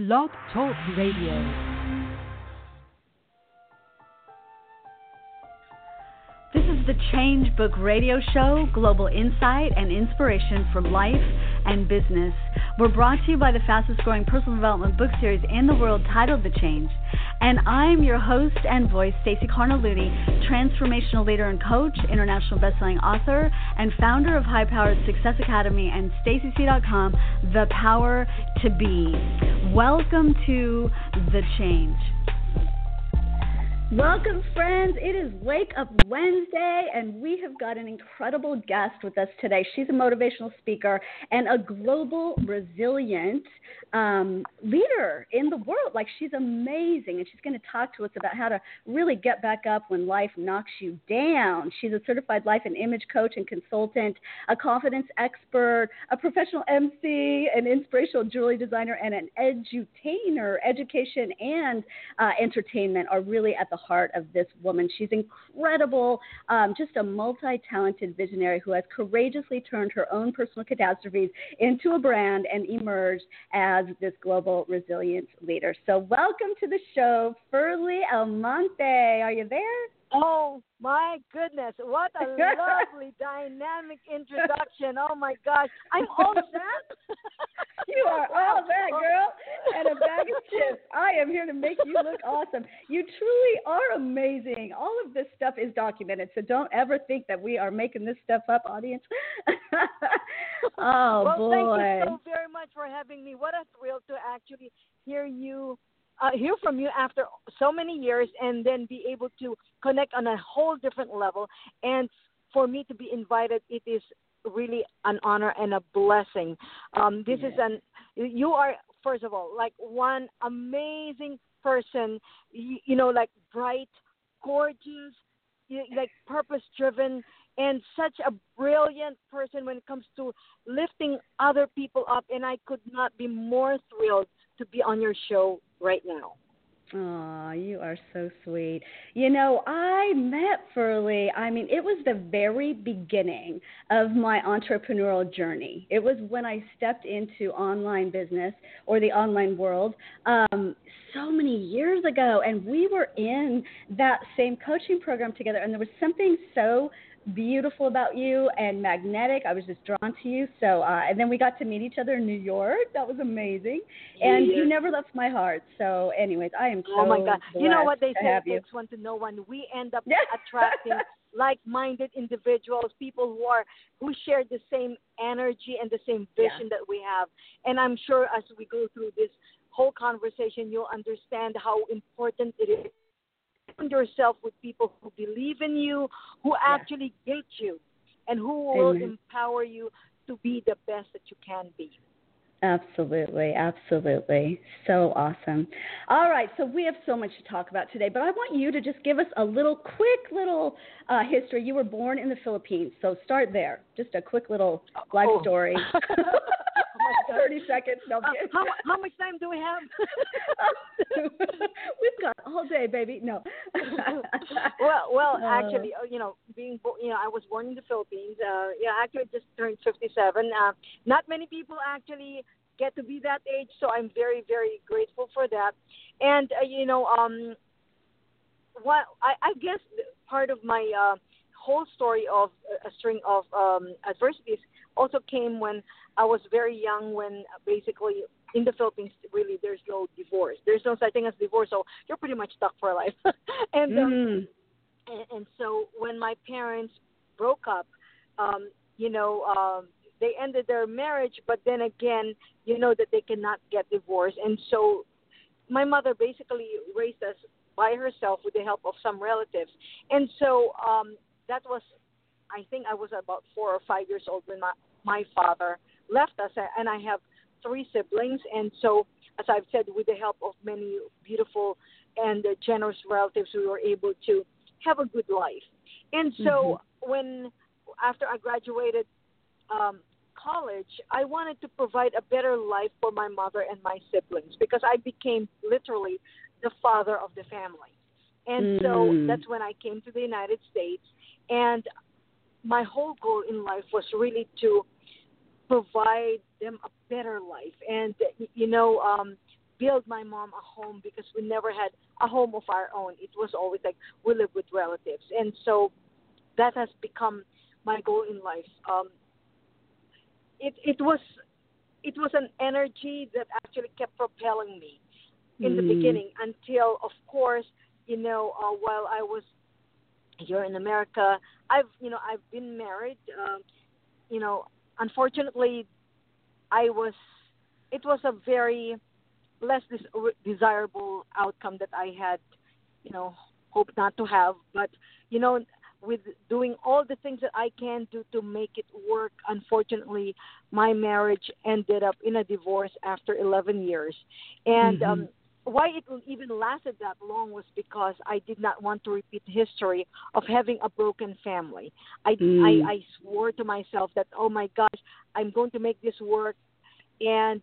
Blog Talk Radio. The Change Book Radio Show, global insight and inspiration from life and business. We're brought to you by the fastest growing personal development book series in the world titled The Change. And I'm your host and voice, Stacey Cargnelutti, transformational leader and coach, international bestselling author, and founder of High Powered Success Academy and StaceyC.com, The Power to Be. Welcome to The Change. Welcome, friends. It is Wake Up Wednesday, and we have got an incredible guest with us today. She's a motivational speaker and a global resilient um, leader in the world. Like, she's amazing, and she's going to talk to us about how to really get back up when life knocks you down. She's a certified life and image coach and consultant, a confidence expert, a professional MC, an inspirational jewelry designer, and an edutainer. Education and uh, entertainment are really at the heart of this woman. She's incredible, um, just a multi talented visionary who has courageously turned her own personal catastrophes into a brand and emerged as this global resilience leader. So, welcome to the show, Ferlie Almonte. Are you there? Oh my goodness, what a lovely dynamic introduction. Oh my gosh. I'm all set. you are all that girl and a bag of chips. I am here to make you look awesome. You truly are amazing. All of this stuff is documented, so don't ever think that we are making this stuff up, audience. oh well, boy. Thank you so very much for having me. What a thrill to actually hear you uh, hear from you after so many years and then be able to connect on a whole different level. And for me to be invited, it is really an honor and a blessing. Um, this yes. is an you are first of all like one amazing person. You, you know, like bright, gorgeous, like purpose driven and such a brilliant person when it comes to lifting other people up and I could not be more thrilled to be on your show right now. Oh, you are so sweet. You know, I met Ferlie. I mean, it was the very beginning of my entrepreneurial journey. It was when I stepped into online business or the online world um, so many years ago. And we were in that same coaching program together. And there was something so beautiful about you and magnetic. I was just drawn to you. So, uh, and then we got to meet each other in New York. That was amazing. And yeah. you never left my heart. So, anyways, I am so. Oh my God! You know what they say? Takes one to know one. We end up attracting like-minded individuals, people who are who share the same energy and the same vision yeah. that we have. And I'm sure as we go through this whole conversation, you'll understand how important it is surround yourself with people who believe in you, who yeah. actually get you, and who will Amen. empower you to be the best that you can be. Absolutely, absolutely. So awesome. All right, so we have so much to talk about today, but I want you to just give us a little quick little uh, history. You were born in the Philippines, so start there. Just a quick little life oh. story. 30 seconds. No, uh, how, how much time do we have? We've got all day, baby. No. well, well, uh, actually, uh, you know, being, you know, I was born in the Philippines. Uh, yeah, actually, just turned 57. Uh, not many people actually get to be that age, so I'm very, very grateful for that. And uh, you know, um, what I, I guess part of my uh, whole story of a string of um, adversities also came when I was very young. When basically in the Philippines, really, there's no divorce. There's no such thing as divorce, so you're pretty much stuck for life. and, um, mm. and and so when my parents broke up, um, you know. Um, they ended their marriage, but then again, you know that they cannot get divorced, and so my mother basically raised us by herself with the help of some relatives, and so um, that was, I think I was about four or five years old when my my father left us, and I have three siblings, and so as I've said, with the help of many beautiful and generous relatives, we were able to have a good life. And so mm-hmm. when after I graduated um, college, I wanted to provide a better life for my mother and my siblings because I became literally the father of the family. And mm. so that's when I came to the United States. And my whole goal in life was really to provide them a better life. And, you know, um, build my mom a home because we never had a home of our own. It was always like we live with relatives, and so that has become my goal in life. Um, it it was it was an energy that actually kept propelling me in mm. the beginning until, of course, you know, uh, while I was here in America, I've you know I've been married. Um, you know, unfortunately, I was. It was a very less des- desirable outcome that I had, you know, hoped not to have. But you know, with doing all the things that I can do to make it work, unfortunately, my marriage ended up in a divorce after 11 years. And mm-hmm. um, why it even lasted that long was because I did not want to repeat history of having a broken family. I, mm. I I swore to myself that oh my gosh, I'm going to make this work, and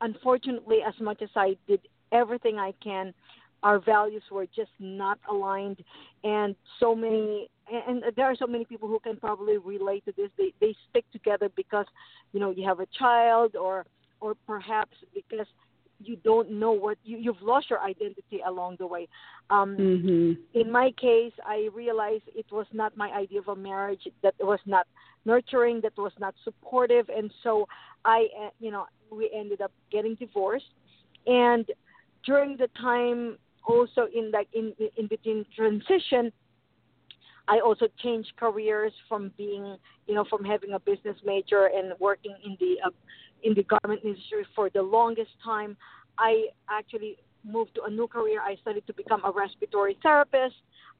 unfortunately, as much as I did everything I can, our values were just not aligned, and so many and there are so many people who can probably relate to this. They they stick together because you know you have a child or or perhaps because you don't know what you, you've lost your identity along the way. Um, mm-hmm. In my case, I realized it was not my idea of a marriage that was not nurturing, that was not supportive, and so I, uh, you know, we ended up getting divorced. And during the time, also in like in in between transition, I also changed careers from being, you know, from having a business major and working in the uh, in the garment industry for the longest time. I actually moved to a new career. I studied to become a respiratory therapist.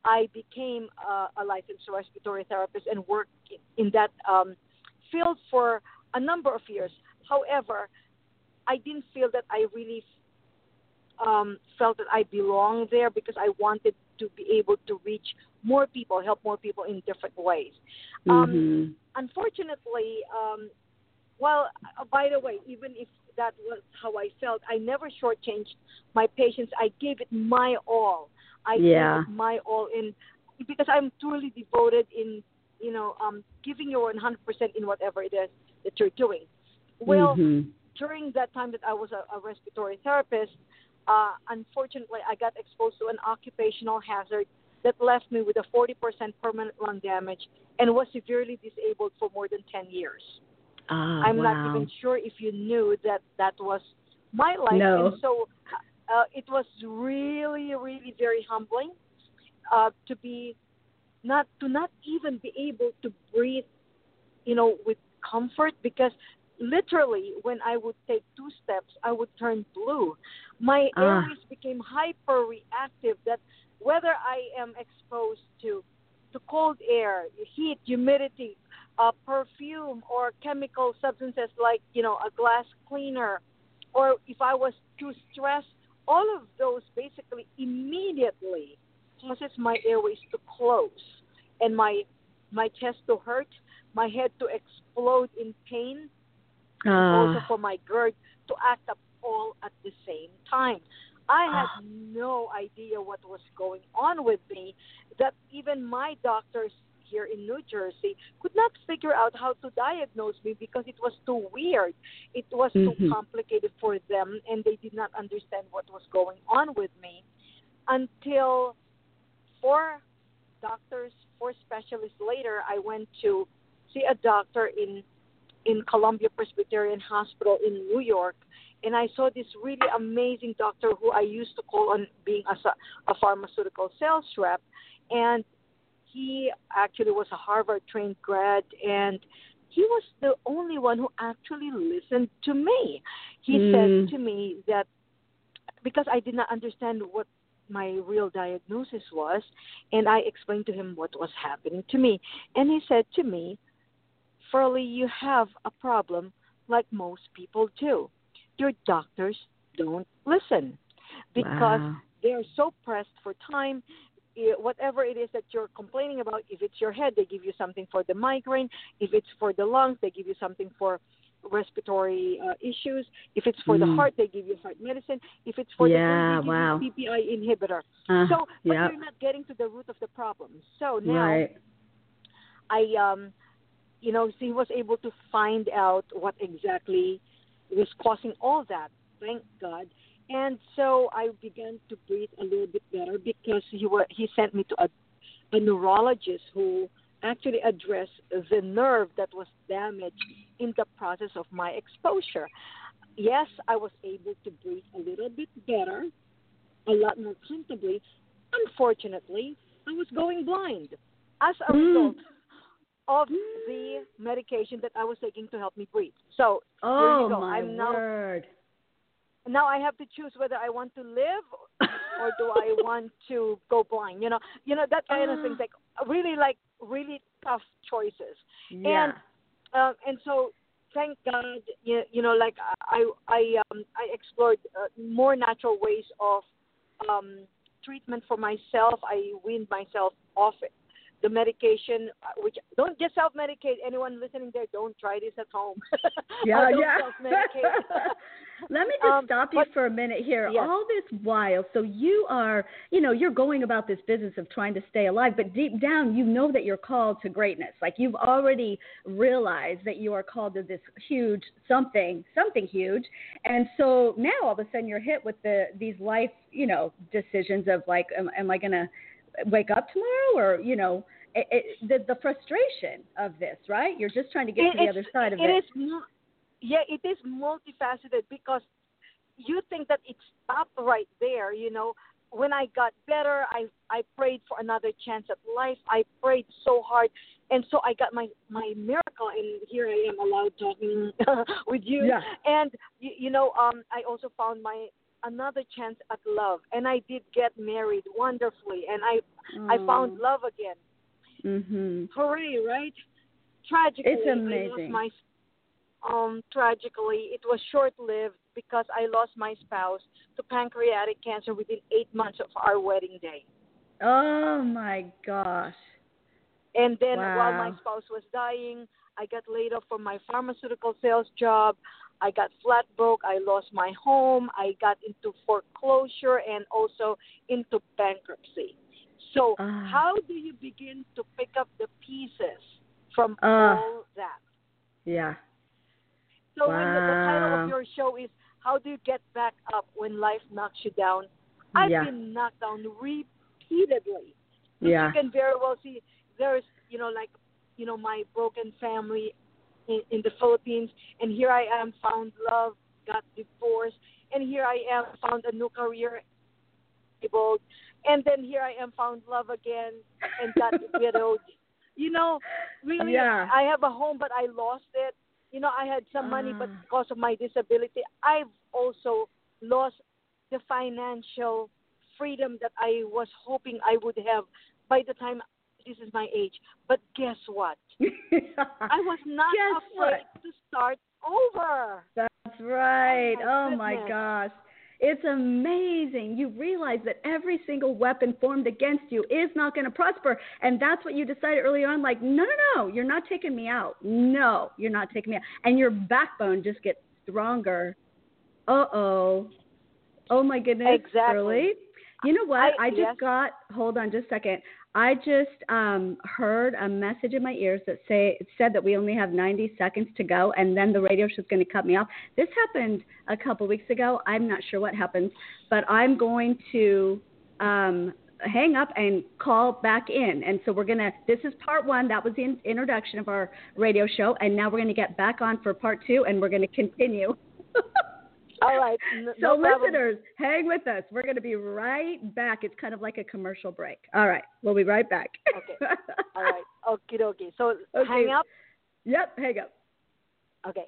I became a, a licensed respiratory therapist and worked in that um, field for a number of years. However, I didn't feel that I really um, felt that I belonged there because I wanted to be able to reach more people, help more people in different ways. Um, mm-hmm. Um, unfortunately, um, well, uh, by the way, even if that was how I felt, I never shortchanged my patients. I gave it my all. I yeah. gave it my all in because I'm truly devoted in, you know, um, giving your 100% in whatever it is that you're doing. Well, mm-hmm. during that time that I was a, a respiratory therapist, uh, unfortunately, I got exposed to an occupational hazard that left me with a 40% permanent lung damage and was severely disabled for more than 10 years. Ah, I'm wow. not even sure if you knew that that was my life. No. And so uh, it was really, really very humbling uh, to be not to not even be able to breathe, you know, with comfort because literally when I would take two steps, I would turn blue. My ah. airways became hyper reactive that whether I am exposed to to cold air, heat, humidity, uh, perfume or chemical substances like you know a glass cleaner or if i was too stressed all of those basically immediately causes my airways to close and my my chest to hurt my head to explode in pain uh. also for my GERD to act up all at the same time I had ah. no idea what was going on with me. That even my doctors here in New Jersey could not figure out how to diagnose me because it was too weird. It was mm-hmm. too complicated for them, and they did not understand what was going on with me until four doctors, four specialists later, I went to see a doctor in in Columbia Presbyterian Hospital in New York, and I saw this really amazing doctor who I used to call on being a, a pharmaceutical sales rep, and he actually was a Harvard trained grad and he was the only one who actually listened to me. He mm. said to me that because I did not understand what my real diagnosis was, and I explained to him what was happening to me. And he said to me, Ferlie, you have a problem like most people do. Your doctors don't listen because wow. they're so pressed for time whatever it is that you're complaining about, if it's your head, they give you something for the migraine. If it's for the lungs, they give you something for respiratory uh, issues. If it's for mm. the heart, they give you heart medicine. If it's for yeah, the wow. PPI inhibitor. Uh, so, but yep. you're not getting to the root of the problem. So now, right. I, um, you know, he was able to find out what exactly was causing all that. Thank God. And so I began to breathe a little bit better because he were, he sent me to a, a neurologist who actually addressed the nerve that was damaged in the process of my exposure. Yes, I was able to breathe a little bit better, a lot more comfortably. Unfortunately, I was going blind as a Mm. Of the medication that I was taking to help me breathe. So there Oh you go. my I'm now word. now I have to choose whether I want to live or do I want to go blind. You know, you know that kind of things like really like really tough choices. yeah. And um, and so thank God, you, you know, like I I um I explored uh, more natural ways of um treatment for myself. I weaned myself off it. The medication, uh, which don't just self medicate. Anyone listening there, don't try this at home. Yeah, yeah. Let me just Um, stop you but- for a minute here. Yes. All this while, so you are, you know, you're going about this business of trying to stay alive, but deep down, you know that you're called to greatness. Like you've already realized that you are called to this huge something, something huge. And so now all of a sudden you're hit with the these life, you know, decisions of like, am, am I going to wake up tomorrow, or you know, it, it, the the frustration of this, right? You're just trying to get It- to the other side of it it. is yeah it is multifaceted because you think that it stopped right there you know when i got better i i prayed for another chance at life i prayed so hard and so i got my my miracle and here i am allowed talking with you Yeah. and you, you know um i also found my another chance at love and i did get married wonderfully and i i found love again Mm-hmm. hooray, right? Tragically, It's amazing. my um tragically it was short lived because I lost my spouse to pancreatic cancer within eight months of our wedding day. Oh my gosh. And then while my spouse was dying, I got laid off from my pharmaceutical sales job. I got flat broke. I lost my home. I got into foreclosure and also into bankruptcy. So, Ah. how do you begin to pick up the pieces from Ah. all that? Yeah. So when the, the title of your show is "How do you get back up when life knocks you down?" I've Yeah. been knocked down repeatedly. Yeah. You can very well see there's you know like you know my broken family in, in the Philippines, and here I am found love, got divorced, and here I am found a new career, disabled, and then here I am found love again and got widowed. You know, really, Yeah. I have a home, but I lost it. You know, I had some money, but Ah. because of my disability, I've also lost the financial freedom that I was hoping I would have by the time this is my age. But guess what? I was not Guess afraid to start over. That's right. Oh, Oh my my gosh. It's amazing. You realize that every single weapon formed against you is not going to prosper. And that's what you decided early on like, no, no, no, you're not taking me out. No, you're not taking me out. And your backbone just gets stronger. Uh oh. Oh my goodness. Exactly. Shirley. You know what? I- I, just yes. got, hold on just a second. I just um, heard a message in my ears that say it said that we only have 90 seconds to go, and then the radio show's going to cut me off. This happened a couple weeks ago. I'm not sure what happened, but I'm going to um, hang up and call back in. And so we're going to. This is part one. That was the in- introduction of our radio show, and now we're going to get back on for part two, and we're going to continue. All right. n- So, no listeners, hang with us. We're going to be right back. It's kind of like a commercial break. All right, we'll be right back. Okay. All right. Okie dokie. So Okay. hang up. Yep, hang up. Okay.